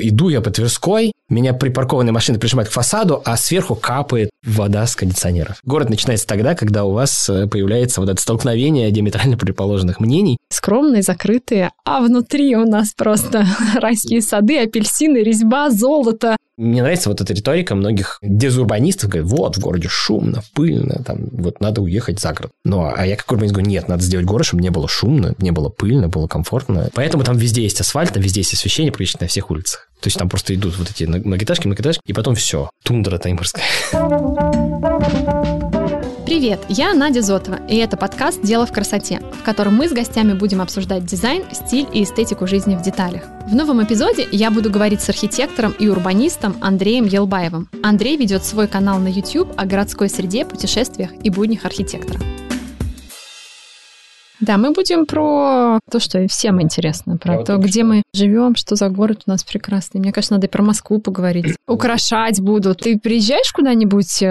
Иду я по Тверской, меня припаркованная машина прижимает к фасаду, а сверху капает вода с кондиционера. Город начинается тогда, когда у вас э, появляется вот это столкновение диаметрально противоположных мнений. Скромные, закрытые, а внутри у нас просто райские сады, апельсины, резьба, золото. Мне нравится вот эта риторика многих дезурбанистов, говорят, вот, в городе шумно, пыльно, там, вот надо уехать за город. Ну, а я как урбанист говорю, нет, надо сделать город, чтобы не было шумно, не было пыльно, было комфортно. Поэтому там везде есть асфальт, там везде есть освещение практически на всех улицах. То есть там просто идут вот эти многоэтажки, многоэтажки, и потом все. Тундра тайморская. Привет, я Надя Зотова, и это подкаст «Дело в красоте», в котором мы с гостями будем обсуждать дизайн, стиль и эстетику жизни в деталях. В новом эпизоде я буду говорить с архитектором и урбанистом Андреем Елбаевым. Андрей ведет свой канал на YouTube о городской среде, путешествиях и буднях архитектора. Да, мы будем про то, что всем интересно, про Я то, вот где мы живем, что за город у нас прекрасный. Мне кажется, надо и про Москву поговорить. Украшать буду. Ты приезжаешь куда-нибудь?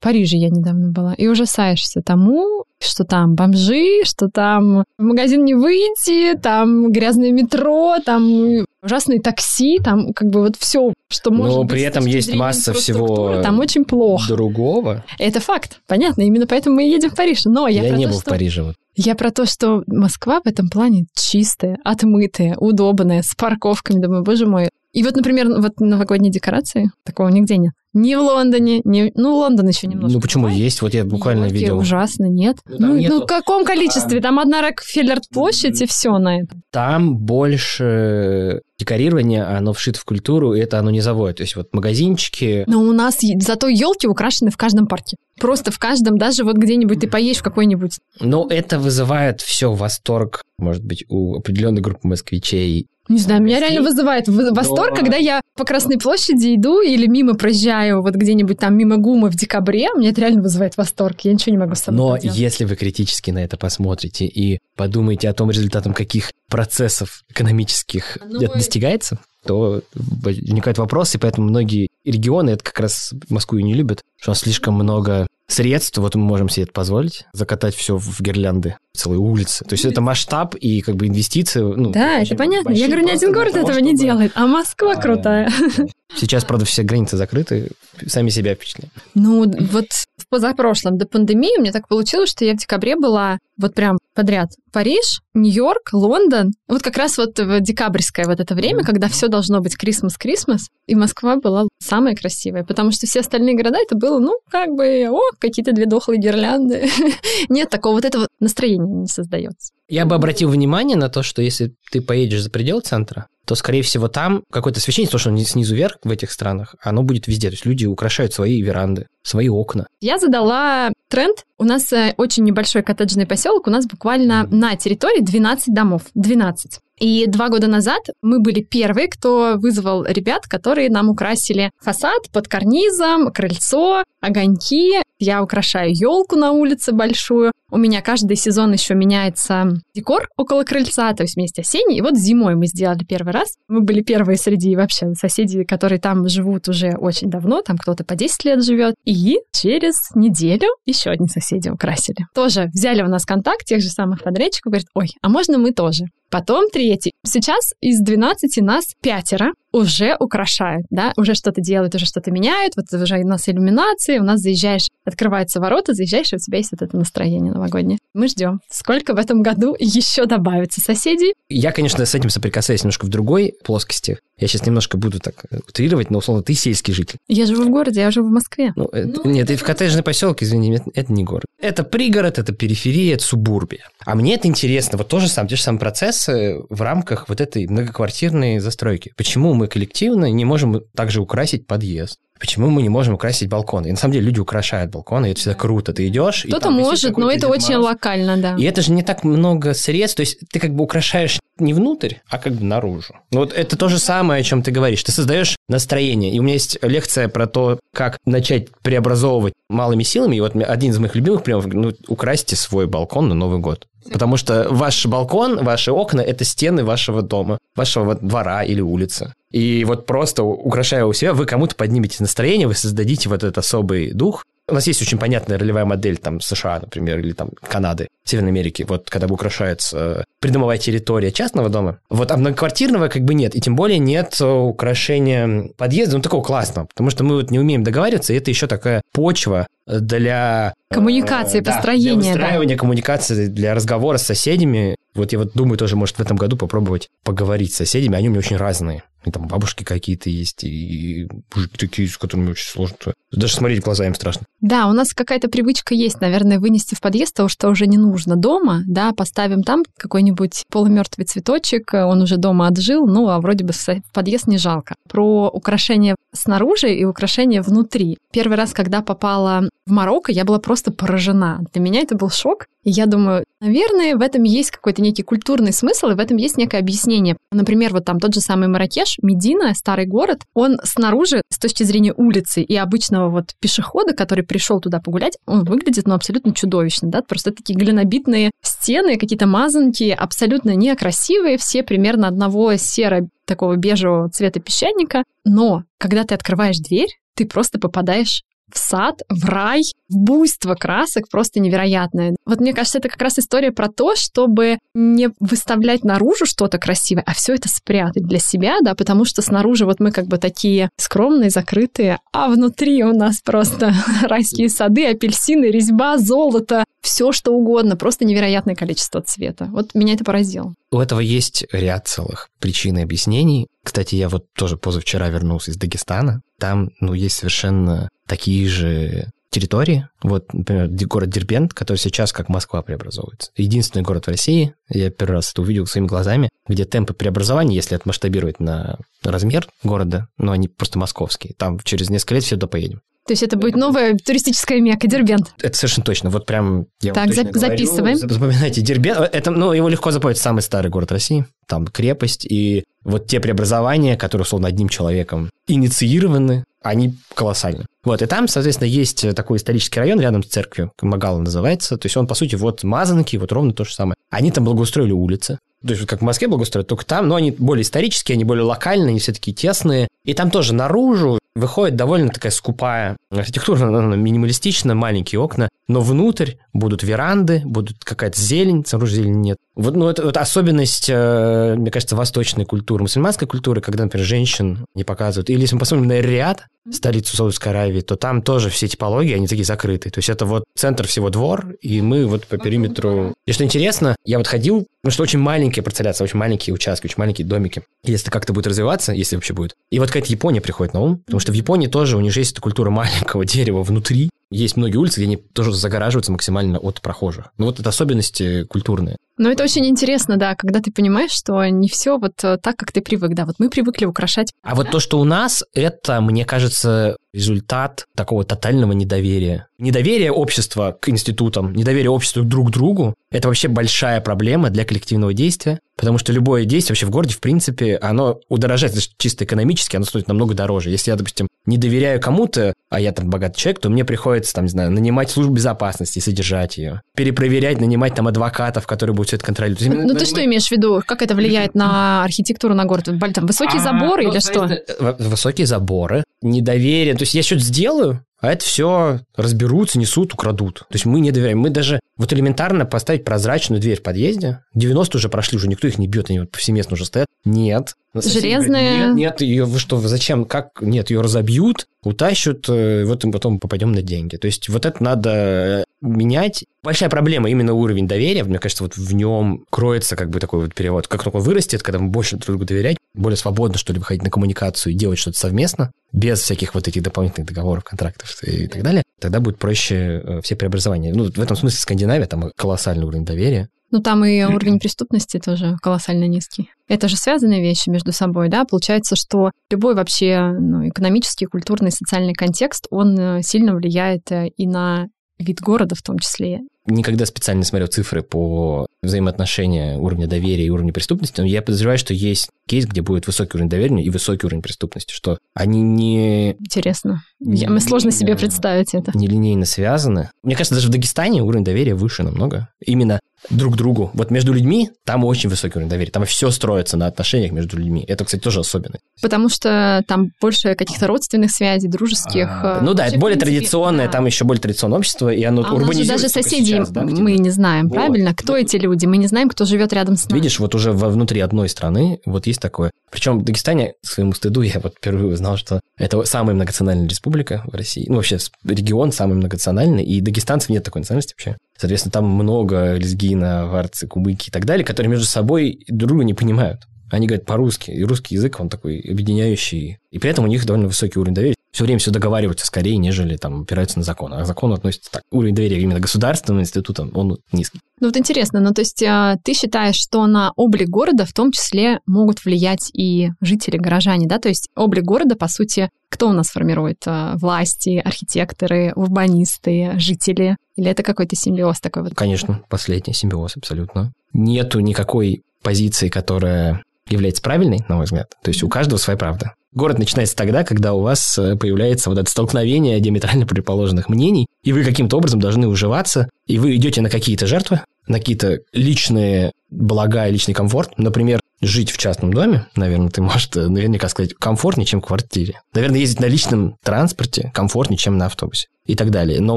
Париже я недавно была, и ужасаешься тому, что там бомжи, что там в магазин не выйти, там грязное метро, там ужасные такси, там как бы вот все, что может Но при этом есть масса всего там очень плохо. другого. Это факт, понятно, именно поэтому мы едем в Париж. Но я, я не то, был что... в Париже. Вот. Я про то, что Москва в этом плане чистая, отмытая, удобная, с парковками. Думаю, боже мой. И вот, например, вот новогодние декорации, такого нигде нет. Ни в Лондоне, ни... ну, Лондон еще немножко. Ну, почему бывает. есть? Вот я буквально Йорки видел. ужасно, нет. Ну, ну, ну, в каком количестве? Там одна Рокфеллер площадь и все на это. Там больше декорирование, оно вшито в культуру, и это оно не заводит. То есть вот магазинчики... Но у нас зато елки украшены в каждом парке. Просто в каждом, даже вот где-нибудь ты поедешь в какой-нибудь... Но это вызывает все восторг, может быть, у определенной группы москвичей не знаю, меня реально вызывает восторг, когда я по Красной площади иду или мимо проезжаю вот где-нибудь там мимо ГУМа в декабре, мне это реально вызывает восторг. Я ничего не могу с собой Но поделать. если вы критически на это посмотрите и подумаете о том, результатом каких процессов экономических ну, это достигается, то возникают вопросы, и поэтому многие регионы, это как раз Москву и не любят, что у нас слишком много средств, вот мы можем себе это позволить, закатать все в гирлянды, целые улицы. То есть это масштаб и как бы инвестиции. Ну, да, это понятно. Я говорю, ни один город того, этого чтобы... не делает, а Москва а, крутая. Сейчас, правда, все границы закрыты, сами себя впечатляют. Ну, вот в позапрошлом, до пандемии, у меня так получилось, что я в декабре была вот прям подряд. Париж, Нью-Йорк, Лондон. Вот как раз вот в декабрьское вот это время, когда все должно быть Крисмас-Крисмас, и Москва была самая красивая, потому что все остальные города это было, ну, как бы, о, какие-то две дохлые гирлянды. Нет такого вот этого настроения не создается. Я бы обратил внимание на то, что если ты поедешь за пределы центра, то, скорее всего, там какое-то освещение, то, что не снизу вверх в этих странах, оно будет везде. То есть люди украшают свои веранды, свои окна. Я задала тренд. У нас э, очень небольшой коттеджный поселок, у нас буквально на территории 12 домов. 12. И два года назад мы были первые, кто вызвал ребят, которые нам украсили фасад под карнизом, крыльцо, огоньки. Я украшаю елку на улице большую. У меня каждый сезон еще меняется декор около крыльца, то есть вместе осенний. И вот зимой мы сделали первый раз. Мы были первые среди вообще соседей, которые там живут уже очень давно, там кто-то по 10 лет живет. И через неделю еще одни соседи украсили. Тоже взяли у нас контакт тех же самых подрядчиков, говорят, ой, а можно мы тоже? Потом третий. Сейчас из 12 нас пятеро уже украшают, да, уже что-то делают, уже что-то меняют, вот уже у нас иллюминации, у нас заезжаешь, открываются ворота, заезжаешь, и у тебя есть вот это настроение новогоднее. Мы ждем, сколько в этом году еще добавится соседей. Я, конечно, с этим соприкасаюсь немножко в другой плоскости. Я сейчас немножко буду так утрировать, но, условно, ты сельский житель. Я живу в городе, я живу в Москве. Ну, это, ну, нет, ты в коттеджный поселок, извини, это, это не город. Это пригород, это периферия, это субурбия. А мне это интересно, вот тоже сам, те же самые процессы в рамках вот этой многоквартирной застройки. Почему мы коллективно не можем также украсить подъезд? Почему мы не можем украсить балконы? И на самом деле люди украшают балконы, и это всегда круто. Ты идешь... Кто-то может, но это очень Мороз. локально, да. И это же не так много средств. То есть ты как бы украшаешь не внутрь, а как бы наружу. Вот это то же самое, о чем ты говоришь. Ты создаешь настроение. И у меня есть лекция про то, как начать преобразовывать малыми силами. И вот один из моих любимых примеров, ну, украсьте свой балкон на Новый год. Потому что ваш балкон, ваши окна – это стены вашего дома, вашего двора или улицы. И вот просто украшая у себя, вы кому-то поднимете настроение, вы создадите вот этот особый дух, У нас есть очень понятная ролевая модель там США, например, или там Канады, Северной Америки, вот когда украшается придомовая территория частного дома. Вот, а многоквартирного как бы нет, и тем более нет украшения подъезда, ну, такого классного, потому что мы вот не умеем договариваться, и это еще такая почва для... Э, коммуникации, э, построения, да, для да. коммуникации, для разговора с соседями. Вот я вот думаю тоже, может, в этом году попробовать поговорить с соседями, они у меня очень разные. И там бабушки какие-то есть, и мужики такие, с которыми очень сложно. Даже смотреть в глаза им страшно. Да, у нас какая-то привычка есть, наверное, вынести в подъезд того, что уже не нужно дома, да, поставим там какой-нибудь полумертвый цветочек, он уже дома отжил, ну, а вроде бы подъезд не жалко. Про украшения снаружи и украшения внутри. Первый раз, когда попала в Марокко, я была просто поражена. Для меня это был шок. И я думаю, наверное, в этом есть какой-то некий культурный смысл, и в этом есть некое объяснение. Например, вот там тот же самый Маракеш, Медина, старый город, он снаружи, с точки зрения улицы и обычного вот пешехода, который пришел туда погулять, он выглядит, ну, абсолютно чудовищно, да, просто такие глинобитные стены, какие-то мазанки, абсолютно некрасивые, все примерно одного серо такого бежевого цвета песчаника, но когда ты открываешь дверь, ты просто попадаешь в сад, в рай, в буйство красок просто невероятное. Вот мне кажется, это как раз история про то, чтобы не выставлять наружу что-то красивое, а все это спрятать для себя, да, потому что снаружи вот мы как бы такие скромные, закрытые, а внутри у нас просто райские сады, апельсины, резьба, золото, все что угодно, просто невероятное количество цвета. Вот меня это поразило. У этого есть ряд целых причин и объяснений. Кстати, я вот тоже позавчера вернулся из Дагестана. Там, ну, есть совершенно такие же территории. Вот, например, город Дербент, который сейчас как Москва преобразовывается. Единственный город в России, я первый раз это увидел своими глазами, где темпы преобразования, если это масштабировать на размер города, ну, они просто московские. Там через несколько лет все туда поедем. То есть это будет новая туристическая мекка Дербент. Это совершенно точно. Вот прям я Так, за- записываем. Запоминайте Дербент. Это, ну, его легко запомнить. Самый старый город России. Там крепость. И вот те преобразования, которые, условно, одним человеком инициированы, они колоссальны. Вот, и там, соответственно, есть такой исторический район рядом с церковью, Магала называется. То есть он, по сути, вот мазанки, вот ровно то же самое. Они там благоустроили улицы. То есть, как в Москве благоустроят, только там, но они более исторические, они более локальные, они все такие тесные. И там тоже наружу выходит довольно такая скупая архитектура, минималистичная, маленькие окна, но внутрь будут веранды, будут какая-то зелень, снаружи зелени нет. Вот, ну, это, это особенность, э, мне кажется, восточной культуры, мусульманской культуры, когда, например, женщин не показывают. Или если мы посмотрим на Риад, столицу Саудовской Аравии, то там тоже все типологии, они такие закрытые. То есть это вот центр всего двор, и мы вот по периметру... И что интересно, я вот ходил, потому что очень маленькие парцеляции, очень маленькие участки, очень маленькие домики. Если это как-то будет развиваться, если вообще будет. И вот какая-то Япония приходит на ум, потому что в Японии тоже у них же есть эта культура маленького дерева внутри, есть многие улицы, где они тоже загораживаются максимально от прохожих. Ну вот это особенности культурные. Но это очень интересно, да, когда ты понимаешь, что не все вот э, так, как ты привык, да, вот мы привыкли украшать. А вот то, что у нас, это, мне кажется, результат такого тотального недоверия. Недоверие общества к институтам, недоверие общества друг к другу – это вообще большая проблема для коллективного действия, потому что любое действие вообще в городе, в принципе, оно удорожает чисто экономически, оно стоит намного дороже. Если я, допустим, не доверяю кому-то, а я там богатый человек, то мне приходится, там, не знаю, нанимать службу безопасности, содержать ее, перепроверять, нанимать там адвокатов, которые будут все это контролировать. Ну, ну ты что имеешь в виду? Как это влияет на архитектуру на город? Там высокие а, заборы ну, или что? Э, высокие заборы, недоверие. То есть я что-то сделаю, а это все разберутся, несут, украдут. То есть мы не доверяем. Мы даже вот элементарно поставить прозрачную дверь в подъезде. 90 уже прошли, уже никто их не бьет, они вот повсеместно уже стоят. Нет. Железная. Нет, нет, ее вы что, зачем, как? Нет, ее разобьют, утащат, э, вот и потом попадем на деньги. То есть вот это надо э, менять. Большая проблема именно уровень доверия. Мне кажется, вот в нем кроется как бы такой вот перевод. Как только он вырастет, когда мы больше друг другу доверять, более свободно, что ли, выходить на коммуникацию и делать что-то совместно, без всяких вот этих дополнительных договоров, контрактов и так далее, тогда будет проще э, все преобразования. Ну, в этом смысле Скандинавия, там колоссальный уровень доверия. Ну, там и уровень преступности тоже колоссально низкий. Это же связанные вещи между собой, да? Получается, что любой вообще ну, экономический, культурный, социальный контекст, он э, сильно влияет э, и на вид города в том числе. Никогда специально не смотрел цифры по взаимоотношения уровня доверия и уровня преступности, но я подозреваю, что есть кейс, где будет высокий уровень доверия и высокий уровень преступности, что они не... Интересно. Не Мне сложно себе представить это. Нелинейно связаны. Мне кажется, даже в Дагестане уровень доверия выше намного. Именно друг другу. Вот между людьми там очень высокий уровень доверия. Там все строится на отношениях между людьми. Это, кстати, тоже особенность. Потому что там больше каких-то родственных связей, дружеских. А, ну да, это более принципе, традиционное, да. там еще более традиционное общество, и оно а урбанизируется. даже соседей сейчас, да, мы не знаем, вот. правильно? Кто вот. эти люди? Мы не знаем, кто живет рядом с нами. Видишь, вот уже внутри одной страны вот есть такое. Причем в Дагестане, к своему стыду, я вот впервые узнал, что это самая многонациональная республика в России. Ну, вообще, регион самый многонациональный, и дагестанцев нет такой национальности вообще. Соответственно, там много лезгина, варцы, кубыки и так далее, которые между собой друг друга не понимают. Они говорят по-русски, и русский язык, он такой объединяющий. И при этом у них довольно высокий уровень доверия. Все время все договариваются скорее, нежели там опираются на закон. А к закону относится так. Уровень доверия именно государственным институтам, он низкий. Ну вот интересно, ну то есть а, ты считаешь, что на облик города в том числе могут влиять и жители, горожане, да? То есть облик города, по сути, кто у нас формирует? А, власти, архитекторы, урбанисты, жители? Или это какой-то симбиоз такой вот? Конечно, последний симбиоз, абсолютно. Нету никакой позиции, которая является правильной, на мой взгляд. То есть у каждого своя правда. Город начинается тогда, когда у вас э, появляется вот это столкновение диаметрально противоположных мнений, и вы каким-то образом должны уживаться, и вы идете на какие-то жертвы, на какие-то личные блага и личный комфорт. Например, жить в частном доме, наверное, ты можешь э, наверняка сказать, комфортнее, чем в квартире. Наверное, ездить на личном транспорте комфортнее, чем на автобусе и так далее. Но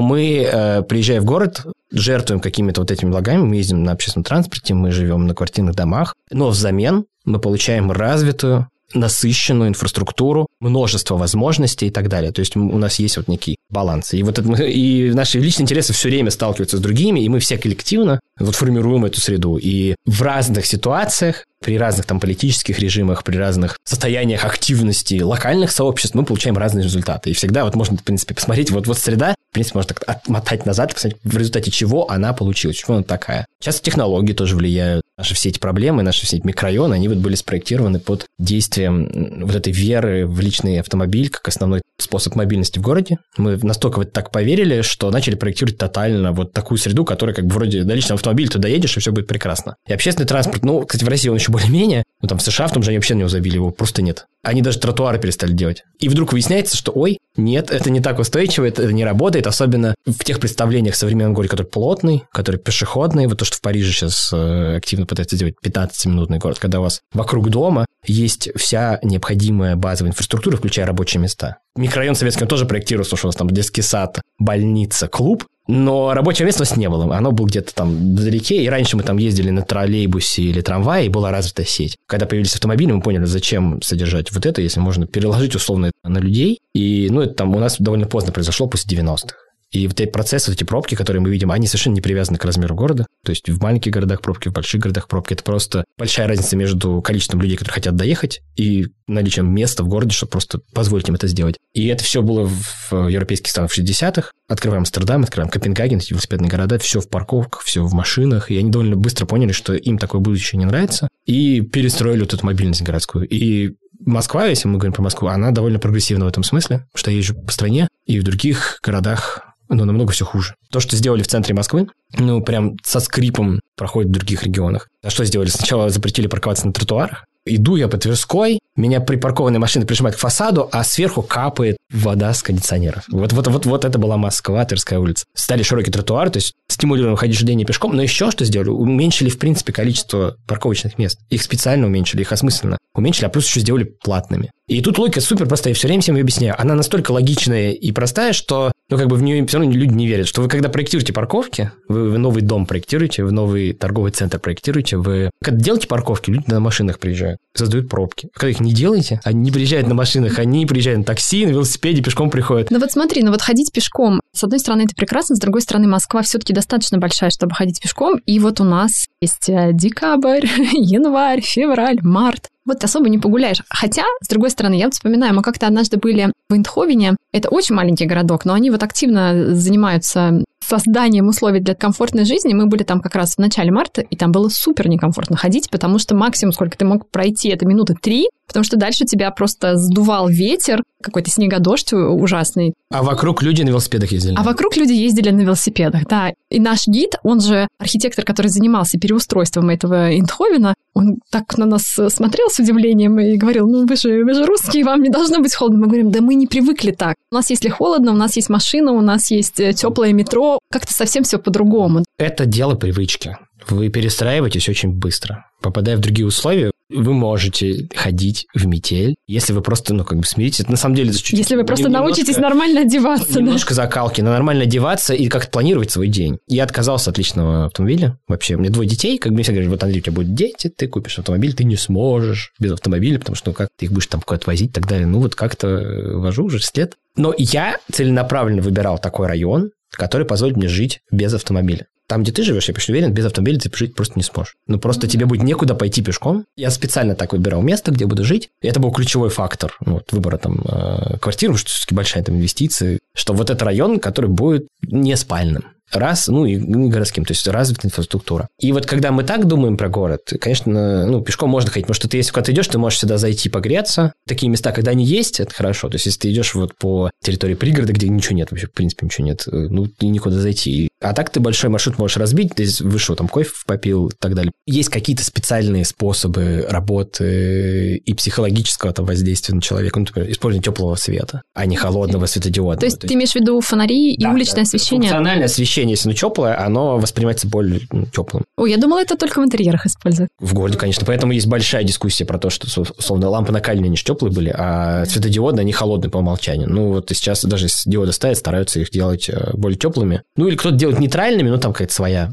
мы, э, приезжая в город, жертвуем какими-то вот этими благами, мы ездим на общественном транспорте, мы живем на квартирных домах, но взамен мы получаем развитую насыщенную инфраструктуру, множество возможностей и так далее. То есть у нас есть вот некий баланс. И вот это, и наши личные интересы все время сталкиваются с другими, и мы все коллективно вот формируем эту среду. И в разных ситуациях при разных там политических режимах, при разных состояниях активности локальных сообществ мы получаем разные результаты. И всегда вот можно, в принципе, посмотреть, вот, вот среда, в принципе, можно так отмотать назад и посмотреть, в результате чего она получилась, чего она такая. Часто технологии тоже влияют. Наши все эти проблемы, наши все эти микрорайоны, они вот были спроектированы под действием вот этой веры в личный автомобиль как основной способ мобильности в городе. Мы настолько вот так поверили, что начали проектировать тотально вот такую среду, которая как бы вроде на личном автомобиле туда едешь, и все будет прекрасно. И общественный транспорт, ну, кстати, в России он еще более-менее, ну, там в США в том же они вообще на него забили, его просто нет. Они даже тротуары перестали делать. И вдруг выясняется, что, ой, нет, это не так устойчиво, это не работает, особенно в тех представлениях современного города, который плотный, который пешеходный, вот то, что в Париже сейчас э, активно пытаются сделать 15-минутный город, когда у вас вокруг дома есть вся необходимая базовая инфраструктура, включая рабочие места. Микрорайон советский он тоже проектировался, что у нас там детский сад, больница, клуб, но рабочего места у нас не было. Оно было где-то там вдалеке, и раньше мы там ездили на троллейбусе или трамвае, и была развита сеть. Когда появились автомобили, мы поняли, зачем содержать вот это, если можно переложить условно на людей. И, ну, это там у нас довольно поздно произошло, после 90-х. И вот эти процессы, вот эти пробки, которые мы видим, они совершенно не привязаны к размеру города. То есть в маленьких городах пробки, в больших городах пробки. Это просто большая разница между количеством людей, которые хотят доехать, и наличием места в городе, чтобы просто позволить им это сделать. И это все было в европейских странах в 60-х. Открываем Амстердам, открываем Копенгаген, эти велосипедные города, все в парковках, все в машинах. И они довольно быстро поняли, что им такое будущее не нравится, и перестроили вот эту мобильность городскую. И Москва, если мы говорим про Москву, она довольно прогрессивна в этом смысле, что я езжу по стране, и в других городах но намного все хуже. То, что сделали в центре Москвы, ну, прям со скрипом проходит в других регионах. А что сделали? Сначала запретили парковаться на тротуарах, Иду я по Тверской, меня припаркованная машина прижимает к фасаду, а сверху капает вода с кондиционеров. Вот, вот, вот, вот это была Москва, Тверская улица. Стали широкий тротуар, то есть стимулируем ходить хождение пешком, но еще что сделали? Уменьшили, в принципе, количество парковочных мест. Их специально уменьшили, их осмысленно уменьшили, а плюс еще сделали платными. И тут логика супер простая, я все время всем ее объясняю. Она настолько логичная и простая, что ну, как бы в нее все равно люди не верят, что вы когда проектируете парковки, вы, вы новый дом проектируете, вы новый торговый центр проектируете, вы когда делаете парковки, люди на машинах приезжают, создают пробки. А когда их не делаете, они не приезжают на машинах, они приезжают на такси, на велосипеде, пешком приходят. Ну вот смотри, ну вот ходить пешком, с одной стороны, это прекрасно, с другой стороны, Москва все-таки достаточно большая, чтобы ходить пешком, и вот у нас есть э, декабрь, январь, февраль, март вот особо не погуляешь. Хотя, с другой стороны, я вот вспоминаю, мы как-то однажды были в Эндховене. Это очень маленький городок, но они вот активно занимаются созданием условий для комфортной жизни. Мы были там как раз в начале марта, и там было супер некомфортно ходить, потому что максимум, сколько ты мог пройти, это минуты три, потому что дальше тебя просто сдувал ветер, какой-то снегодождь ужасный. А вокруг люди на велосипедах ездили? А вокруг люди ездили на велосипедах, да. И наш гид, он же архитектор, который занимался переустройством этого Индховена, Он так на нас смотрел с удивлением и говорил, ну вы же, вы же русские, вам не должно быть холодно. Мы говорим, да мы не привыкли так. У нас если холодно, у нас есть машина, у нас есть э, теплое метро, как-то совсем все по-другому. Это дело привычки. Вы перестраиваетесь очень быстро. Попадая в другие условия, вы можете ходить в метель, если вы просто, ну, как бы смиритесь. на самом деле... Чуть если вы просто немножко, научитесь нормально одеваться. Немножко да? закалки, но нормально одеваться и как-то планировать свой день. Я отказался от личного автомобиля. Вообще, у меня двое детей, как бы мне все говорят, вот, Андрей, у тебя будут дети, ты купишь автомобиль, ты не сможешь без автомобиля, потому что, ну, как ты их будешь там куда-то возить и так далее. Ну, вот как-то э, вожу уже 6 лет. Но я целенаправленно выбирал такой район, который позволит мне жить без автомобиля. Там, где ты живешь, я почти уверен, без автомобиля ты жить просто не сможешь. Ну, просто тебе будет некуда пойти пешком. Я специально так выбирал место, где буду жить. И это был ключевой фактор ну, вот, выбора там э, квартиры, что все-таки большая там инвестиция, что вот это район, который будет не спальным раз, ну и городским, то есть развитая инфраструктура. И вот когда мы так думаем про город, конечно, ну, пешком можно ходить, потому что ты, если куда-то идешь, ты можешь сюда зайти погреться. Такие места, когда они есть, это хорошо. То есть если ты идешь вот по территории пригорода, где ничего нет, вообще, в принципе, ничего нет, э, ну, никуда зайти. А так ты большой маршрут можешь разбить, ты вышел, там, кофе попил и так далее. Есть какие-то специальные способы работы и психологического там воздействия на человека, ну, например, использование теплого света, а не холодного светодиода. То есть, то есть ты имеешь в виду фонари и да, уличное да, освещение? Функциональное освещение, если оно теплое, оно воспринимается более ну, теплым. Ой, я думала, это только в интерьерах используют. В городе, конечно. Поэтому есть большая дискуссия про то, что, условно, лампы накаливания, они же теплые были, а светодиоды, они холодные по умолчанию. Ну, вот сейчас даже если диоды ставят, стараются их делать э, более теплыми. Ну, или кто-то делает нейтральными, ну, там какая-то своя,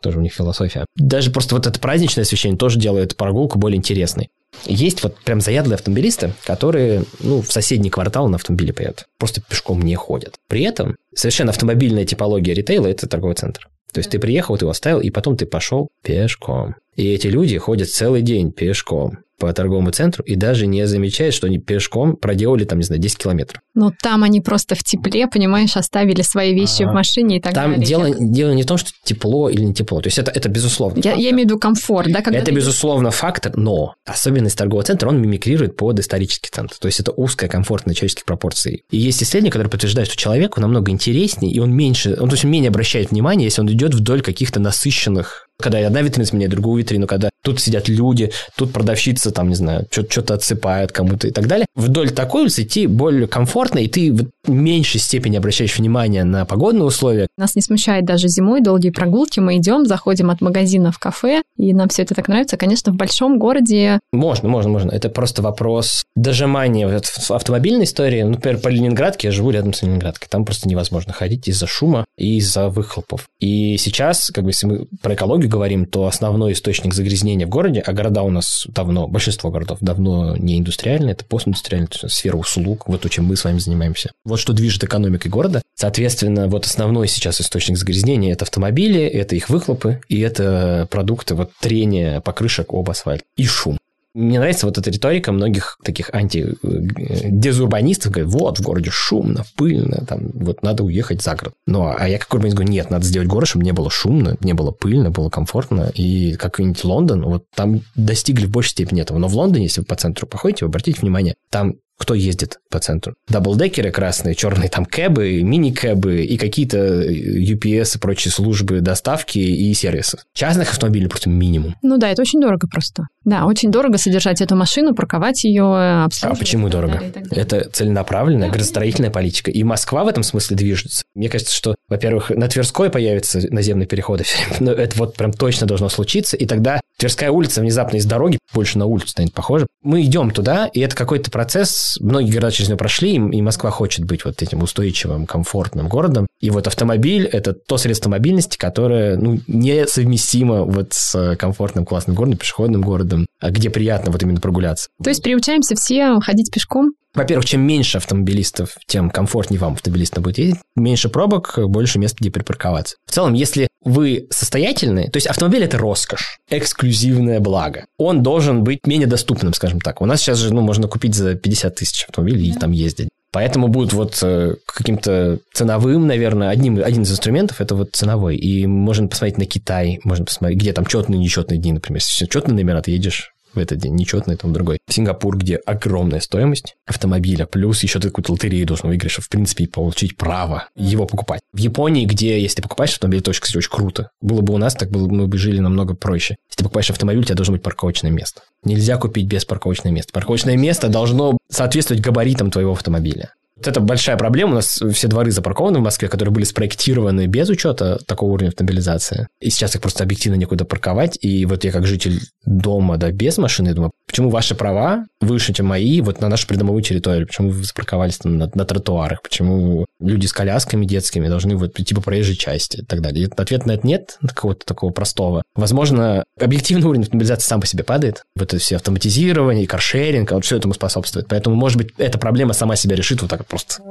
тоже у них философия. Даже просто вот это праздничное освещение тоже делает прогулку более интересной. Есть вот прям заядлые автомобилисты, которые, ну, в соседний квартал на автомобиле поедут. Просто пешком не ходят. При этом совершенно автомобильная типология ритейла – это торговый центр. То есть ты приехал, ты его оставил, и потом ты пошел пешком. И эти люди ходят целый день пешком по торговому центру и даже не замечают, что они пешком проделали там, не знаю, 10 километров. Ну, там они просто в тепле, понимаешь, оставили свои вещи а, в машине и так там далее. Дело, дело не в том, что тепло или не тепло. То есть это, это безусловно. Я, я имею в виду комфорт, да? Когда это, ты... безусловно, фактор, но особенность торгового центра, он мимикрирует под исторический центр. То есть это узкая, комфортная человеческих пропорций. И есть исследования, которые подтверждают, что человеку намного интереснее, и он меньше, он то есть менее обращает внимание, если он идет вдоль каких-то насыщенных когда одна витрина сменяет другую витрину, когда тут сидят люди, тут продавщица, там, не знаю, что-то отсыпает кому-то и так далее. Вдоль такой улицы идти более комфортно, и ты в меньшей степени обращаешь внимание на погодные условия. Нас не смущает даже зимой долгие прогулки. Мы идем, заходим от магазина в кафе, и нам все это так нравится. Конечно, в большом городе... Можно, можно, можно. Это просто вопрос дожимания в автомобильной истории. Например, по Ленинградке, я живу рядом с Ленинградкой. Там просто невозможно ходить из-за шума и из-за выхлопов. И сейчас, как бы, если мы про экологию говорим, то основной источник загрязнения в городе, а города у нас давно, большинство городов давно не индустриальные, это постиндустриальная сфера услуг, вот то, чем мы с вами занимаемся. Вот что движет экономикой города. Соответственно, вот основной сейчас источник загрязнения – это автомобили, это их выхлопы, и это продукты вот трения покрышек об асфальт и шум. Мне нравится вот эта риторика многих таких анти-дезурбанистов, говорят, вот, в городе шумно, пыльно, там, вот надо уехать за город. Ну, а я как урбанист говорю, нет, надо сделать город, чтобы не было шумно, не было пыльно, было комфортно. И какой-нибудь Лондон, вот там достигли в большей степени этого. Но в Лондоне, если вы по центру походите, вы обратите внимание, там кто ездит по центру. Даблдекеры красные, черные там кэбы, мини-кэбы и какие-то UPS и прочие службы доставки и сервисы. Частных автомобилей просто минимум. Ну да, это очень дорого просто. Да, очень дорого содержать эту машину, парковать ее, обслуживать. А почему дорого? Далее, далее. Это целенаправленная градостроительная политика. И Москва в этом смысле движется. Мне кажется, что, во-первых, на Тверской появятся наземные переходы. Но это вот прям точно должно случиться. И тогда Тверская улица внезапно из дороги больше на улицу станет похожа. Мы идем туда, и это какой-то процесс, многие города через него прошли, и Москва хочет быть вот этим устойчивым, комфортным городом. И вот автомобиль – это то средство мобильности, которое ну, несовместимо вот с комфортным, классным городом, пешеходным городом, а где приятно вот именно прогуляться. То есть приучаемся все ходить пешком? Во-первых, чем меньше автомобилистов, тем комфортнее вам автомобилистам будет ездить. Меньше пробок, больше мест, где припарковаться. В целом, если вы состоятельны, то есть автомобиль – это роскошь, эксклюзивное благо. Он должен быть менее доступным, скажем так. У нас сейчас же ну, можно купить за 50 тысяч автомобилей и там ездить. Поэтому будет вот э, каким-то ценовым, наверное, одним, один из инструментов это вот ценовой. И можно посмотреть на Китай, можно посмотреть, где там четные, нечетные дни, например. Если четные номера, ты едешь в этот день, нечетный, там другой. Сингапур, где огромная стоимость автомобиля, плюс еще ты какую-то лотерею должен выиграть, чтобы, в принципе, получить право его покупать. В Японии, где, если ты покупаешь автомобиль, это, кстати, очень круто. Было бы у нас, так было, мы бы жили намного проще. Если ты покупаешь автомобиль, у тебя должно быть парковочное место. Нельзя купить без парковочного места. Парковочное место должно соответствовать габаритам твоего автомобиля. Вот это большая проблема. У нас все дворы запаркованы в Москве, которые были спроектированы без учета такого уровня автомобилизации. И сейчас их просто объективно некуда парковать. И вот я как житель дома, да, без машины, думаю, почему ваши права выше, чем мои, вот на нашу придомовую территорию? Почему вы запарковались там на, на тротуарах? Почему люди с колясками детскими должны вот идти по проезжей части и так далее? И ответ на это нет, какого-то такого простого. Возможно, объективный уровень автомобилизации сам по себе падает. Вот это все автоматизирование, каршеринг, а вот все этому способствует. Поэтому, может быть, эта проблема сама себя решит вот так просто.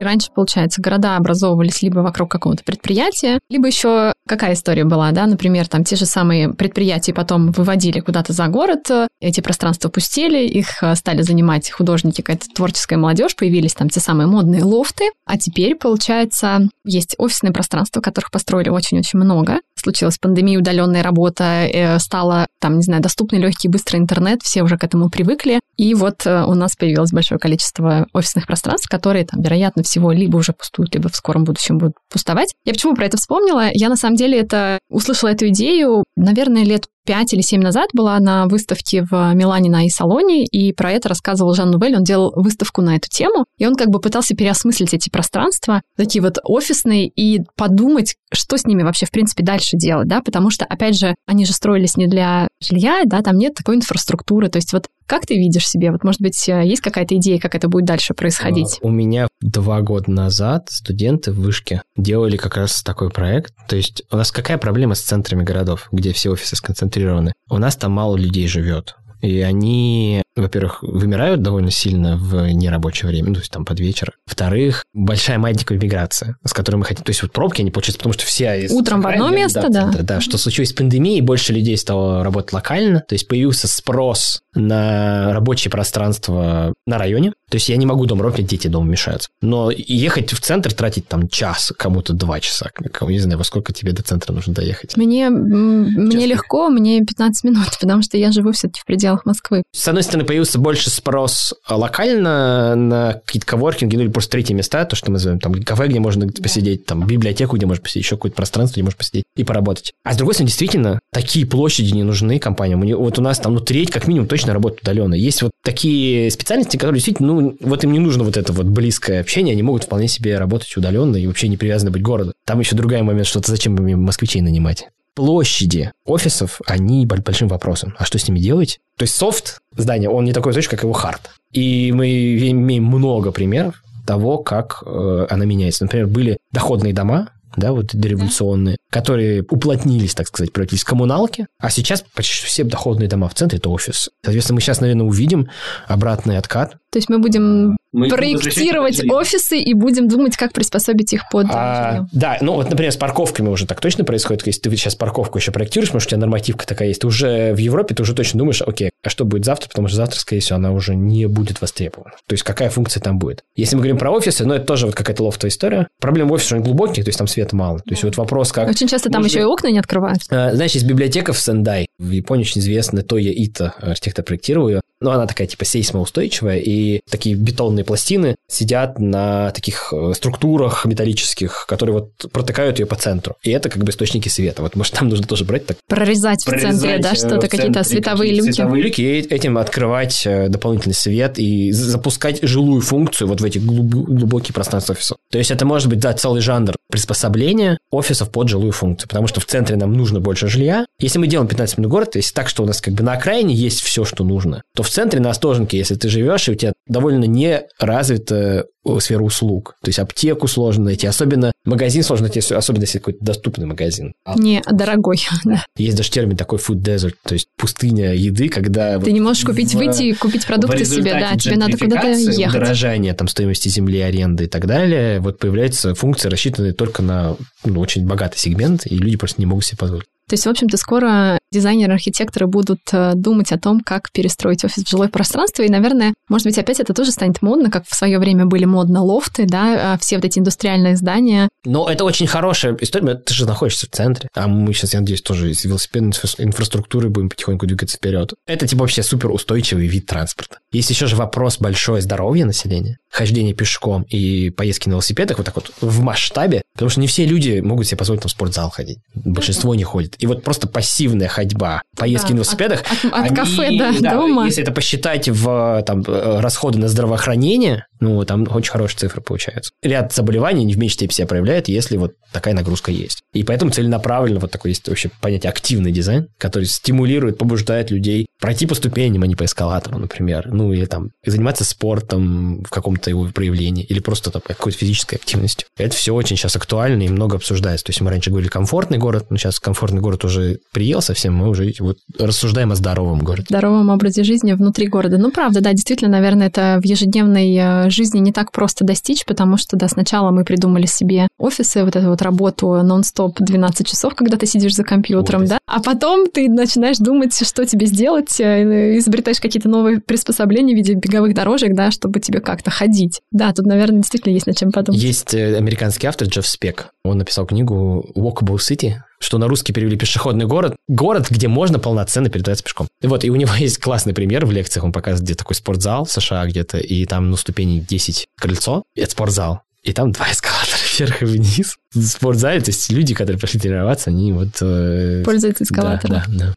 Раньше, получается, города образовывались либо вокруг какого-то предприятия, либо еще какая история была, да, например, там те же самые предприятия потом выводили куда-то за город, эти пространства пустели, их э, стали занимать художники, какая-то творческая молодежь, появились там те самые модные лофты, а теперь, получается, есть офисные пространства, которых построили очень-очень много. Случилась пандемия, удаленная работа, э, стало там, не знаю, доступный легкий быстрый интернет, все уже к этому привыкли, и вот э, у нас появилось большое количество офисных пространств, которые там, вероятно, всего либо уже пустуют, либо в скором будущем будут пустовать. Я почему про это вспомнила? Я на самом деле это услышала эту идею, наверное, лет пять или семь назад была на выставке в Милане на и-салоне, и про это рассказывал Жан Нувель, он делал выставку на эту тему, и он как бы пытался переосмыслить эти пространства, такие вот офисные, и подумать, что с ними вообще, в принципе, дальше делать, да, потому что, опять же, они же строились не для жилья, да, там нет такой инфраструктуры, то есть вот как ты видишь себе? Вот, может быть, есть какая-то идея, как это будет дальше происходить? У меня два года назад студенты в Вышке делали как раз такой проект. То есть у нас какая проблема с центрами городов, где все офисы сконцентрированы? У нас там мало людей живет. И они, во-первых, вымирают довольно сильно в нерабочее время, ну, то есть там под вечер. Во-вторых, большая маленькая миграция, с которой мы хотим... То есть вот пробки, они получаются, потому что все... Из Утром в одно место, да. Да, да. Что случилось с пандемией, больше людей стало работать локально, то есть появился спрос на рабочее пространство на районе. То есть я не могу дома работать, дети дома мешаются. Но ехать в центр, тратить там час, кому-то два часа. Не знаю, во сколько тебе до центра нужно доехать. Мне, мне легко, мне 15 минут, потому что я живу все-таки в пределах Москвы. С одной стороны, появился больше спрос локально на какие-то коворкинги, ну или просто третьи места, то, что мы называем там кафе, где можно посидеть, там библиотеку, где можно посидеть, еще какое-то пространство, где можно посидеть и поработать. А с другой стороны, действительно, такие площади не нужны компаниям. Вот у нас там, ну, треть как минимум точно работает удаленно. Есть вот такие специальности, которые действительно, ну, вот им не нужно вот это вот близкое общение, они могут вполне себе работать удаленно и вообще не привязаны быть городу. Там еще другой момент, что то зачем им москвичей нанимать площади офисов, они большим вопросом. А что с ними делать? То есть софт здания, он не такой точно, как его хард. И мы имеем много примеров того, как э, она меняется. Например, были доходные дома, да, вот дореволюционные, которые уплотнились, так сказать, превратились в коммуналки, а сейчас почти все доходные дома в центре – это офис. Соответственно, мы сейчас, наверное, увидим обратный откат. То есть мы будем мы проектировать офисы и будем думать, как приспособить их под а, Да, ну вот, например, с парковками уже так точно происходит. Если ты сейчас парковку еще проектируешь, потому что у тебя нормативка такая есть, ты уже в Европе, ты уже точно думаешь, окей, а что будет завтра, потому что завтра, скорее всего, она уже не будет востребована. То есть какая функция там будет. Если мы говорим про офисы, ну это тоже вот какая-то лофтовая история. Проблема офиса, что они глубокие, то есть там света мало. То есть вот вопрос, как... Очень часто там еще и окна не открывают. А, знаешь, есть библиотека в Сендай. В Японии очень известная Тоя Ита, архитектор проектировал ее. Но она такая типа сейсмоустойчивая, и такие бетонные пластины сидят на таких э, структурах металлических, которые вот протыкают ее по центру. И это как бы источники света. Вот может там нужно тоже брать так. Прорезать, прорезать в центре, да, что-то, какие-то световые люки. Световые люки, и этим открывать э, дополнительный свет и запускать жилую функцию вот в эти глубокие пространства офиса. То есть это может быть, да, целый жанр приспособления офисов под жилую функцию, потому что в центре нам нужно больше жилья. Если мы делаем 15 минут город, то есть так, что у нас как бы на окраине есть все, что нужно, то в центре на Остоженке, если ты живешь, и у тебя довольно не развита сферу услуг. То есть аптеку сложно найти, особенно магазин сложно найти, особенно если какой-то доступный магазин. Не дорогой. Есть даже термин такой food desert, то есть пустыня еды, когда... Ты вот не можешь купить, в, выйти и купить продукты себе, да, тебе надо куда-то ехать. Дорожание там стоимости земли, аренды и так далее, вот появляется функция, рассчитанная только на ну, очень богатый сегмент, и люди просто не могут себе позволить. То есть, в общем-то, скоро дизайнеры, архитекторы будут э, думать о том, как перестроить офис в жилое пространство. И, наверное, может быть, опять это тоже станет модно, как в свое время были модно лофты, да, а все вот эти индустриальные здания. Но это очень хорошая история. Ты же находишься в центре. А мы сейчас, я надеюсь, тоже из велосипедной инфраструктуры будем потихоньку двигаться вперед. Это типа вообще супер устойчивый вид транспорта. Есть еще же вопрос большое здоровья населения, хождение пешком и поездки на велосипедах вот так вот в масштабе, потому что не все люди могут себе позволить там в спортзал ходить. Большинство не ходит. И вот просто пассивная ходьба, поездки да, на велосипедах. От, от, от они, кафе до да, дома. Если это посчитать в там, э, расходы на здравоохранение, ну, там очень хорошие цифры получаются. Ряд заболеваний не в меньшей степени себя проявляет, если вот такая нагрузка есть. И поэтому целенаправленно вот такой есть вообще понятие активный дизайн, который стимулирует, побуждает людей пройти по ступеням, а не по эскалатору, например. Ну, или там заниматься спортом в каком-то его проявлении, или просто там, какой-то физической активностью. Это все очень сейчас актуально и много обсуждается. То есть мы раньше говорили комфортный город, но сейчас комфортный город уже приел совсем, мы уже вот рассуждаем о здоровом городе. Здоровом образе жизни внутри города. Ну, правда, да, действительно, наверное, это в ежедневной э, жизни не так просто достичь, потому что, да, сначала мы придумали себе офисы, вот эту вот работу нон-стоп 12 часов, когда ты сидишь за компьютером, вот. да, а потом ты начинаешь думать, что тебе сделать, э, изобретаешь какие-то новые приспособления в виде беговых дорожек, да, чтобы тебе как-то ходить. Да, тут, наверное, действительно есть над чем подумать. Есть э, американский автор Джефф Спек, он написал книгу Walkable City, что на русский перевели пешеходный город, город, где можно полноценно передвигаться пешком. Вот, и у него есть классный пример в лекциях, он показывает, где такой спортзал в США где-то, и там, ну, ступени 10 крыльцо, это спортзал. И там два эскалатора вверх и вниз. В спортзале, то есть люди, которые пришли тренироваться, они вот... Э... Пользуются эскалатором. Да, да, да.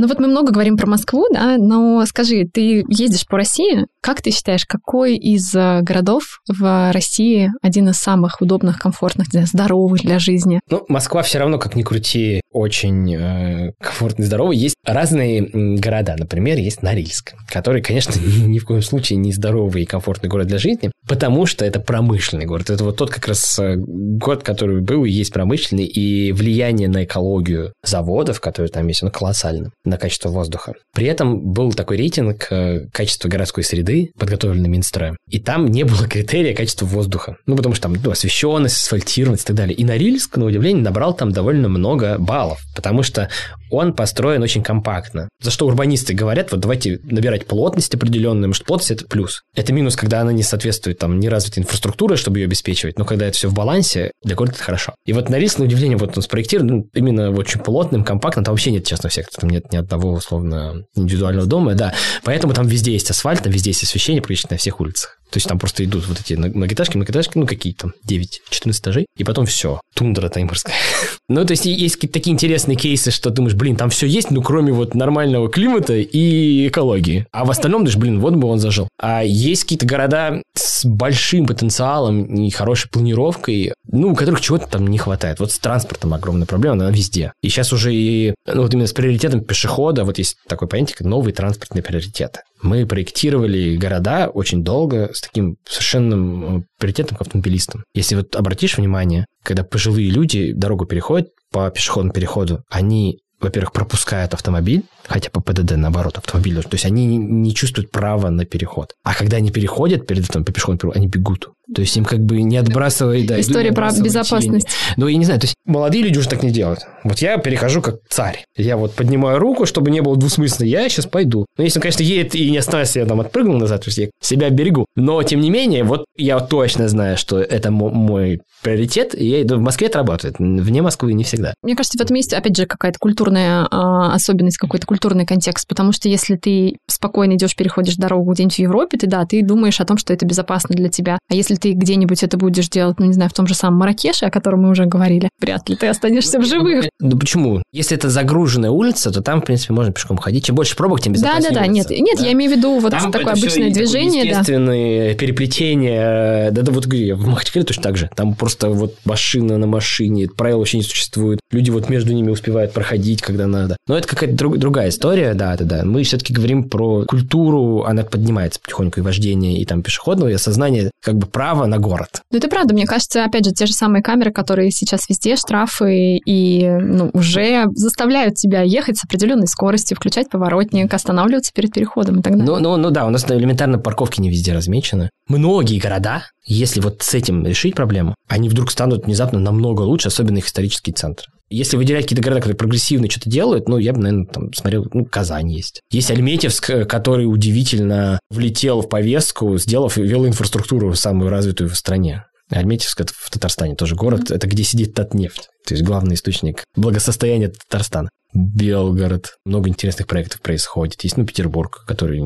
Ну вот мы много говорим про Москву, да, но скажи, ты ездишь по России, как ты считаешь, какой из э, городов в России один из самых удобных, комфортных, здоровых для жизни? Ну, Москва все равно, как ни крути, очень э, комфортный, здоровый. Есть разные города. Например, есть Норильск, который, конечно, ни, ни в коем случае не здоровый и комфортный город для жизни, потому что это промышленный город. Это вот тот как раз э, город, который был и есть промышленный, и влияние на экологию заводов, которые там есть, оно колоссально на качество воздуха. При этом был такой рейтинг э, качества городской среды, подготовленный Минстроем, и там не было критерия качества воздуха. Ну, потому что там ну, освещенность, асфальтированность и так далее. И Норильск, на удивление, набрал там довольно много баллов, потому что он построен очень компактно. За что урбанисты говорят, вот давайте набирать плотность определенную, потому что плотность – это плюс. Это минус, когда она не соответствует там неразвитой инфраструктуре, чтобы ее обеспечивать, но когда это все в балансе, для города это хорошо. И вот Норильск, на удивление, вот он спроектирован ну, именно очень плотным, компактным, там вообще нет частного сектора, там нет ни одного, условно, индивидуального дома, да. Поэтому там везде есть асфальт, там везде есть освещение практически на всех улицах. То есть там просто идут вот эти многоэтажки, многоэтажки, ну какие там, 9-14 этажей, и потом все, тундра тайморская. ну, то есть есть какие-то такие интересные кейсы, что думаешь, блин, там все есть, ну кроме вот нормального климата и экологии. А в остальном думаешь, блин, вот бы он зажил. А есть какие-то города с большим потенциалом и хорошей планировкой, ну, у которых чего-то там не хватает. Вот с транспортом огромная проблема, она везде. И сейчас уже и, ну, вот именно с приоритетом пешехода, вот есть такое понятие, как новые транспортные приоритеты. Мы проектировали города очень долго с таким совершенным э, приоритетом к автомобилистам. Если вот обратишь внимание, когда пожилые люди дорогу переходят по пешеходному переходу, они во-первых, пропускают автомобиль, хотя по ПДД, наоборот, автомобиль. То есть они не чувствуют права на переход. А когда они переходят перед этим по пешеходному переходу, они бегут. То есть им как бы не отбрасывает... Да, История про безопасность. Тени. Ну, я не знаю, то есть молодые люди уже так не делают. Вот я перехожу как царь. Я вот поднимаю руку, чтобы не было двусмысленно. Я сейчас пойду. Но если он, конечно, едет и не остановится, я там отпрыгнул назад, то есть я себя берегу. Но, тем не менее, вот я точно знаю, что это мой приоритет, и я иду в Москве, это работает. Вне Москвы не всегда. Мне кажется, в этом есть, опять же, какая-то культурная э, особенность, какой-то культурный контекст, потому что если ты спокойно идешь, переходишь дорогу где-нибудь в Европе, ты, да, ты думаешь о том, что это безопасно для тебя. А если ты где-нибудь это будешь делать, ну, не знаю, в том же самом Маракеше, о котором мы уже говорили, вряд ли ты останешься в живых. Да почему? Если это загруженная улица, то там, в принципе, можно пешком ходить. Чем больше пробок, тем безопаснее. Да-да-да, нет, нет, да. я имею в виду вот там такое обычное движение, да. естественные переплетения. Да-да, вот в Махачкале точно так же. Там просто вот машина на машине, правил вообще не существует. Люди вот между ними успевают проходить, когда надо. Но это какая-то друг, другая история, да, да, да. Мы все-таки говорим про культуру, она поднимается потихоньку и вождение, и там пешеходного, и осознание как бы прав право на город. Ну, это правда. Мне кажется, опять же, те же самые камеры, которые сейчас везде, штрафы, и ну, уже заставляют тебя ехать с определенной скоростью, включать поворотник, останавливаться перед переходом и так далее. Ну, ну, ну да, у нас элементарно парковки не везде размечены. Многие города, если вот с этим решить проблему, они вдруг станут внезапно намного лучше, особенно их исторические центры. Если выделять какие-то города, которые прогрессивно что-то делают, ну, я бы, наверное, там смотрел, ну, Казань есть. Есть Альметьевск, который удивительно влетел в повестку, сделав велоинфраструктуру самую развитую в стране. Альметьевск – это в Татарстане тоже город, mm-hmm. это где сидит Татнефть, то есть главный источник благосостояния Татарстана. Белгород. Много интересных проектов происходит. Есть, ну, Петербург, который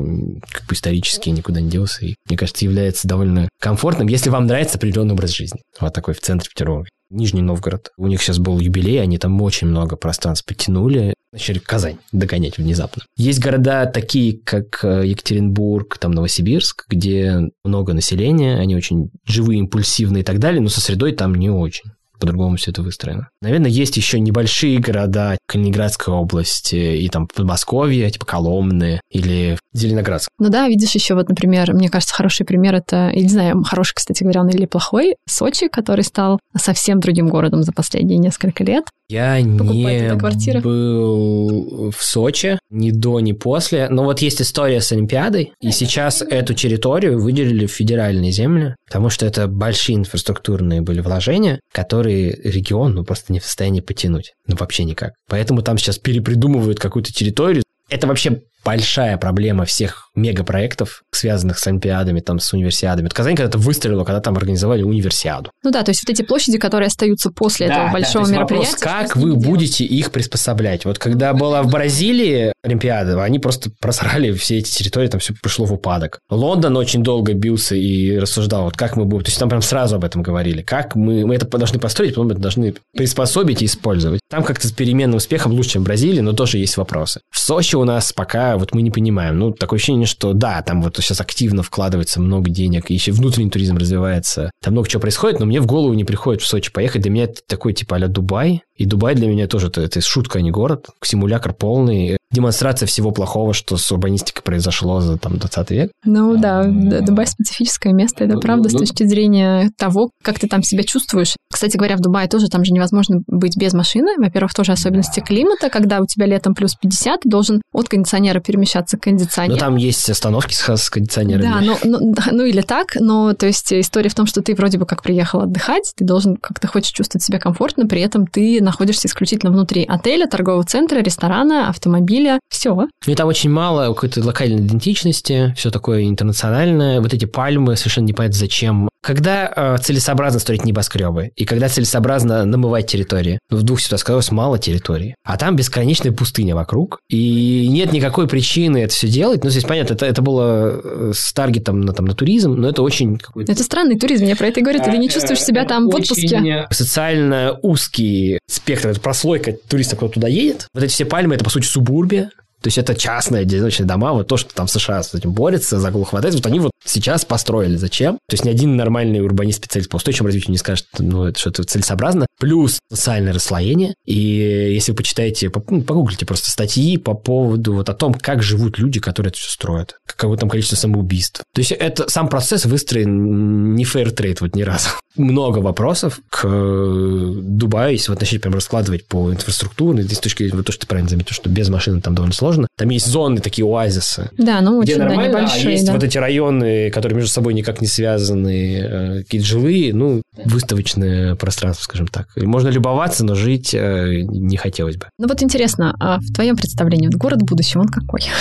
как бы исторически никуда не делся. И, мне кажется, является довольно комфортным, если вам нравится определенный образ жизни. Вот такой в центре Петербурга. Нижний Новгород. У них сейчас был юбилей, они там очень много пространств потянули. Начали Казань догонять внезапно. Есть города такие, как э, Екатеринбург, там Новосибирск, где много населения, они очень живые, импульсивные и так далее, но со средой там не очень по-другому все это выстроено. Наверное, есть еще небольшие города Калининградской области и там Подмосковье, типа Коломны или Зеленоградск. Ну да, видишь еще вот, например, мне кажется, хороший пример это, я не знаю, хороший, кстати говоря, он или плохой, Сочи, который стал совсем другим городом за последние несколько лет. Я не был в Сочи ни до, ни после. Но вот есть история с Олимпиадой, и сейчас эту территорию выделили в федеральные земли, потому что это большие инфраструктурные были вложения, которые регион ну, просто не в состоянии потянуть. Ну, вообще никак. Поэтому там сейчас перепридумывают какую-то территорию. Это вообще большая проблема всех мегапроектов, связанных с Олимпиадами, там, с универсиадами. Вот Казань когда-то выстрелила, когда там организовали универсиаду. Ну да, то есть вот эти площади, которые остаются после да, этого большого да, мероприятия. Вопрос, как вы будете их приспособлять? Вот когда была в Бразилии Олимпиада, они просто просрали все эти территории, там все пришло в упадок. Лондон очень долго бился и рассуждал, вот как мы будем, то есть там прям сразу об этом говорили, как мы, мы это должны построить, потом это должны приспособить и использовать. Там как-то с переменным успехом лучше, чем в Бразилии, но тоже есть вопросы. В Сочи у нас пока вот мы не понимаем. Ну, такое ощущение, что да, там вот сейчас активно вкладывается много денег, и еще внутренний туризм развивается. Там много чего происходит, но мне в голову не приходит в Сочи поехать. Для меня это такой типа а Дубай. И Дубай для меня тоже это, это шутка, а не город. Симулятор полный демонстрация всего плохого, что с урбанистикой произошло за там 20 век. Ну да, Дубай специфическое место, это ну, правда, ну, с точки зрения того, как ты там себя чувствуешь. Кстати говоря, в Дубае тоже там же невозможно быть без машины. Во-первых, тоже особенности климата, когда у тебя летом плюс 50, ты должен от кондиционера перемещаться к кондиционеру. Ну там есть остановки с, с кондиционерами. Да, ну, ну, ну или так, но то есть история в том, что ты вроде бы как приехал отдыхать, ты должен как-то хочешь чувствовать себя комфортно, при этом ты находишься исключительно внутри отеля, торгового центра, ресторана, автомобиля, все. И там очень мало какой-то локальной идентичности, все такое интернациональное. Вот эти пальмы совершенно непонятно зачем. Когда э, целесообразно строить небоскребы, и когда целесообразно намывать территории. Ну, в двух ситуациях оказалось мало территории. А там бесконечная пустыня вокруг, и нет никакой причины это все делать. Ну, здесь понятно, это, это было э, с таргетом на, там, на туризм, но это очень... Это странный туризм, я про это и говорю. Ты не чувствуешь себя там в отпуске. Социально узкий спектр, это прослойка туристов, кто туда едет. Вот эти все пальмы, это, по сути, субурбия. То есть это частные одиночные дома, вот то, что там в США с этим борется, за голову хватает, вот они вот сейчас построили. Зачем? То есть ни один нормальный урбанист-специалист по устойчивому развитию не скажет, ну, это целесообразно. Плюс социальное расслоение. И если вы почитаете, ну, погуглите просто статьи по поводу вот о том, как живут люди, которые это все строят. Какое там количество самоубийств. То есть это сам процесс выстроен не fair trade вот ни разу. Много вопросов к Дубаю, если вот начать прям раскладывать по инфраструктуре, с точки зрения, вот то, что ты правильно заметил, что без машины там довольно сложно, сложно. Там есть зоны, такие оазисы. Да, ну очень да, небольшие. А есть да. вот эти районы, которые между собой никак не связаны, э, какие-то жилые, ну, выставочное пространство, скажем так. можно любоваться, но жить э, не хотелось бы. Ну вот интересно, а в твоем представлении вот город будущего, он какой?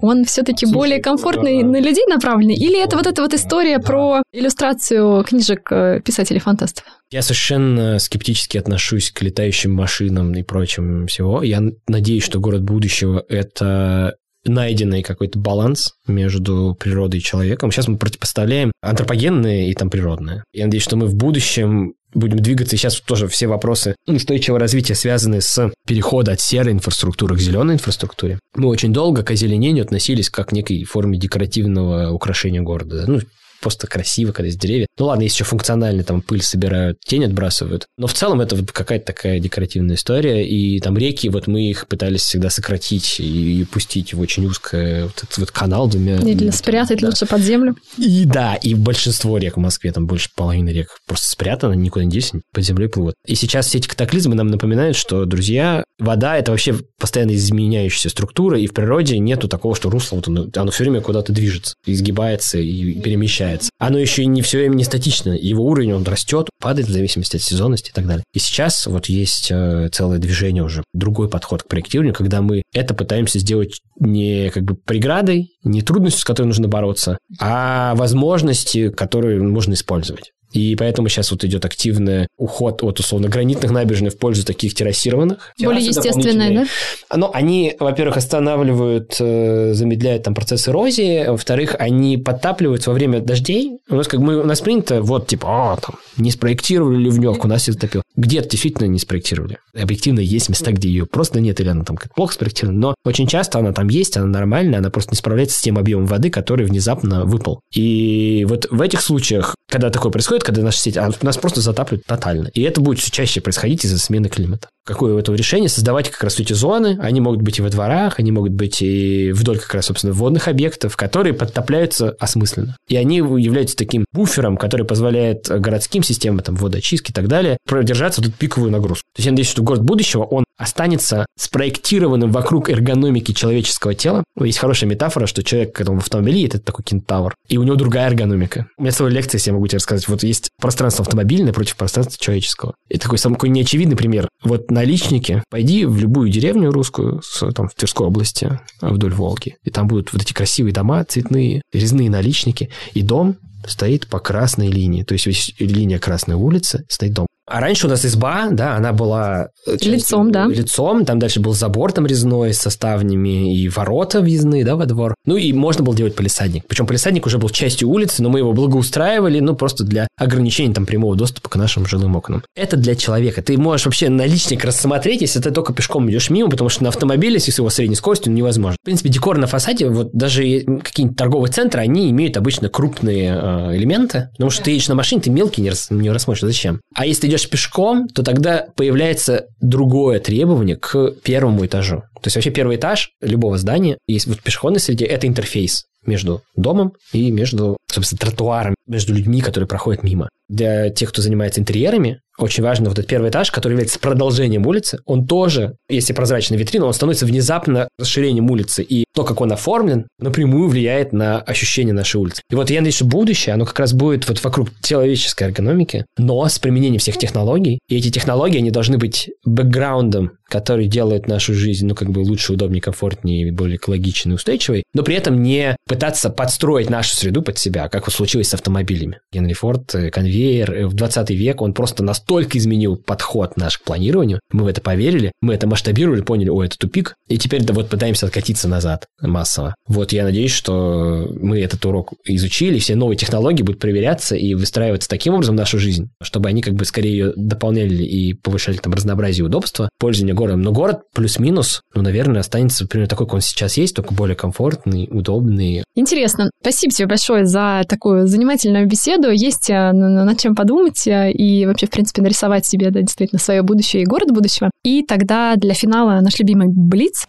Он все-таки более комфортный, на людей направленный? Или это вот эта вот история про иллюстрацию книжек э, писателей-фантастов? Я совершенно скептически отношусь к летающим машинам и прочим всего. Я надеюсь, что город будущего – это найденный какой-то баланс между природой и человеком. Сейчас мы противопоставляем антропогенное и там природное. Я надеюсь, что мы в будущем будем двигаться. И сейчас тоже все вопросы устойчивого развития связаны с переходом от серой инфраструктуры к зеленой инфраструктуре. Мы очень долго к озеленению относились как к некой форме декоративного украшения города. Ну, просто красиво, когда есть деревья. Ну ладно, есть еще функциональные, там пыль собирают, тень отбрасывают. Но в целом это вот какая-то такая декоративная история. И там реки, вот мы их пытались всегда сократить и, пустить в очень узкое вот этот вот канал двумя... Или спрятать да. лучше под землю. И да, и большинство рек в Москве, там больше половины рек просто спрятано, никуда не делись, под землей плывут. И сейчас все эти катаклизмы нам напоминают, что, друзья, вода – это вообще постоянно изменяющаяся структура, и в природе нету такого, что русло, вот оно, оно все время куда-то движется, изгибается и перемещается. Оно еще и не все время не статично, его уровень, он растет, падает в зависимости от сезонности и так далее. И сейчас вот есть э, целое движение уже, другой подход к проектированию, когда мы это пытаемся сделать не как бы преградой, не трудностью, с которой нужно бороться, а возможности, которые можно использовать. И поэтому сейчас вот идет активный уход от, условно, гранитных набережных в пользу таких террасированных. Более естественные, да? Но они, во-первых, останавливают, э, замедляют там процесс эрозии, во-вторых, они подтапливаются во время дождей. У нас как мы, у нас принято, вот, типа, а, там, не спроектировали ливневку, нас все затопило. Где-то действительно не спроектировали. Объективно есть места, где ее просто нет, или она там как плохо спроектирована. Но очень часто она там есть, она нормальная, она просто не справляется с тем объемом воды, который внезапно выпал. И вот в этих случаях, когда такое происходит, когда наша сеть, а нас просто затапливают тотально. И это будет все чаще происходить из-за смены климата. Какое у этого решение? Создавать как раз эти зоны. Они могут быть и во дворах, они могут быть и вдоль как раз, собственно, водных объектов, которые подтопляются осмысленно. И они являются таким буфером, который позволяет городским системам, там, водоочистки и так далее, продержаться тут пиковую нагрузку. То есть я надеюсь, что город будущего, он останется спроектированным вокруг эргономики человеческого тела. Есть хорошая метафора, что человек к этому в автомобиле это такой кентавр, и у него другая эргономика. У меня целая лекция, если я могу тебе рассказать. Вот есть пространство автомобильное против пространства человеческого. И такой самый такой неочевидный пример. Вот наличники, пойди в любую деревню русскую, там, в Тверской области, вдоль Волги, и там будут вот эти красивые дома цветные, резные наличники, и дом стоит по красной линии. То есть линия Красной улицы, стоит дом. А раньше у нас изба, да, она была... Э, лицом, да. Лицом, там дальше был забор там резной со ставнями и ворота въездные, да, во двор. Ну и можно было делать полисадник. Причем полисадник уже был частью улицы, но мы его благоустраивали, ну, просто для ограничения там прямого доступа к нашим жилым окнам. Это для человека. Ты можешь вообще наличник рассмотреть, если ты только пешком идешь мимо, потому что на автомобиле с его средней скоростью невозможно. В принципе, декор на фасаде, вот даже какие-нибудь торговые центры, они имеют обычно крупные э, элементы, потому что ты едешь на машине, ты мелкий не, рас, не рассмотришь. Зачем? А если ты идешь идешь пешком, то тогда появляется другое требование к первому этажу. То есть вообще первый этаж любого здания, есть вот пешеходной среде, это интерфейс между домом и между, собственно, тротуаром, между людьми, которые проходят мимо. Для тех, кто занимается интерьерами, очень важно вот этот первый этаж, который является продолжением улицы, он тоже, если прозрачная витрина, он становится внезапно расширением улицы. И то, как он оформлен, напрямую влияет на ощущение нашей улицы. И вот я надеюсь, что будущее, оно как раз будет вот вокруг человеческой эргономики, но с применением всех технологий. И эти технологии, они должны быть бэкграундом, который делает нашу жизнь, ну, как бы лучше, удобнее, комфортнее, более экологичной, устойчивой, но при этом не пытаться подстроить нашу среду под себя, как вот случилось с автомобилями. Генри Форд, э, конвейер, э, в 20 век он просто настолько изменил подход наш к планированию, мы в это поверили, мы это масштабировали, поняли, о, это тупик, и теперь да вот пытаемся откатиться назад массово. Вот я надеюсь, что мы этот урок изучили, все новые технологии будут проверяться и выстраиваться таким образом нашу жизнь, чтобы они как бы скорее ее дополняли и повышали там разнообразие и удобства пользования городом. Но город плюс-минус, ну, наверное, останется примерно такой, как он сейчас есть, только более комфортный, удобный. Интересно. Спасибо тебе большое за такую занимательную беседу. Есть э, над чем подумать э, и вообще, в принципе, нарисовать себе, да, действительно, свое будущее и город будущего. И тогда для финала наш любимый Блиц.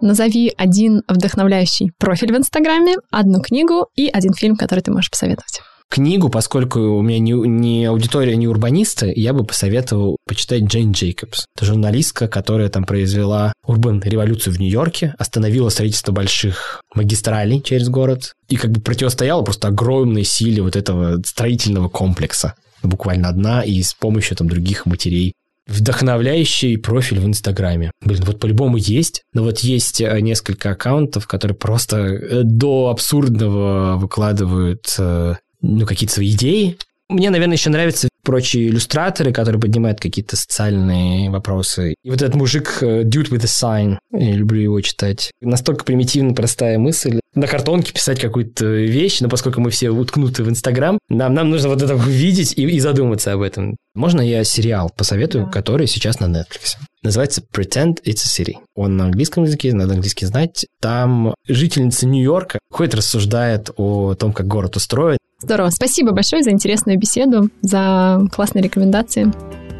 Назови один вдохновляющий профиль в Инстаграме, одну книгу и один фильм, который ты можешь посоветовать. Книгу, поскольку у меня не, не аудитория, не урбанисты, я бы посоветовал почитать Джейн Джейкобс. Это журналистка, которая там произвела урбан революцию в Нью-Йорке, остановила строительство больших магистралей через город и как бы противостояла просто огромной силе вот этого строительного комплекса. Буквально одна и с помощью там других матерей вдохновляющий профиль в Инстаграме. Блин, вот по-любому есть, но вот есть э, несколько аккаунтов, которые просто э, до абсурдного выкладывают э, ну, какие-то свои идеи. Мне, наверное, еще нравятся прочие иллюстраторы, которые поднимают какие-то социальные вопросы. И вот этот мужик Dude with a Sign, я люблю его читать. Настолько примитивно простая мысль. На картонке писать какую-то вещь, но поскольку мы все уткнуты в Инстаграм, нам, нам нужно вот это увидеть и, и задуматься об этом. Можно я сериал посоветую, да. который сейчас на Netflix? называется Pretend It's a City. Он на английском языке, надо английский знать. Там жительница Нью-Йорка ходит, рассуждает о том, как город устроен. Здорово. Спасибо большое за интересную беседу, за классные рекомендации.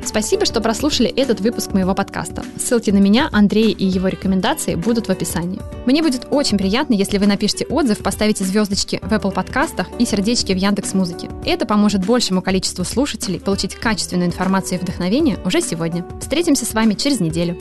Спасибо, что прослушали этот выпуск моего подкаста. Ссылки на меня, Андрея и его рекомендации будут в описании. Мне будет очень приятно, если вы напишите отзыв, поставите звездочки в Apple подкастах и сердечки в Яндекс Музыке. Это поможет большему количеству слушателей получить качественную информацию и вдохновение уже сегодня. Встретимся с вами через неделю.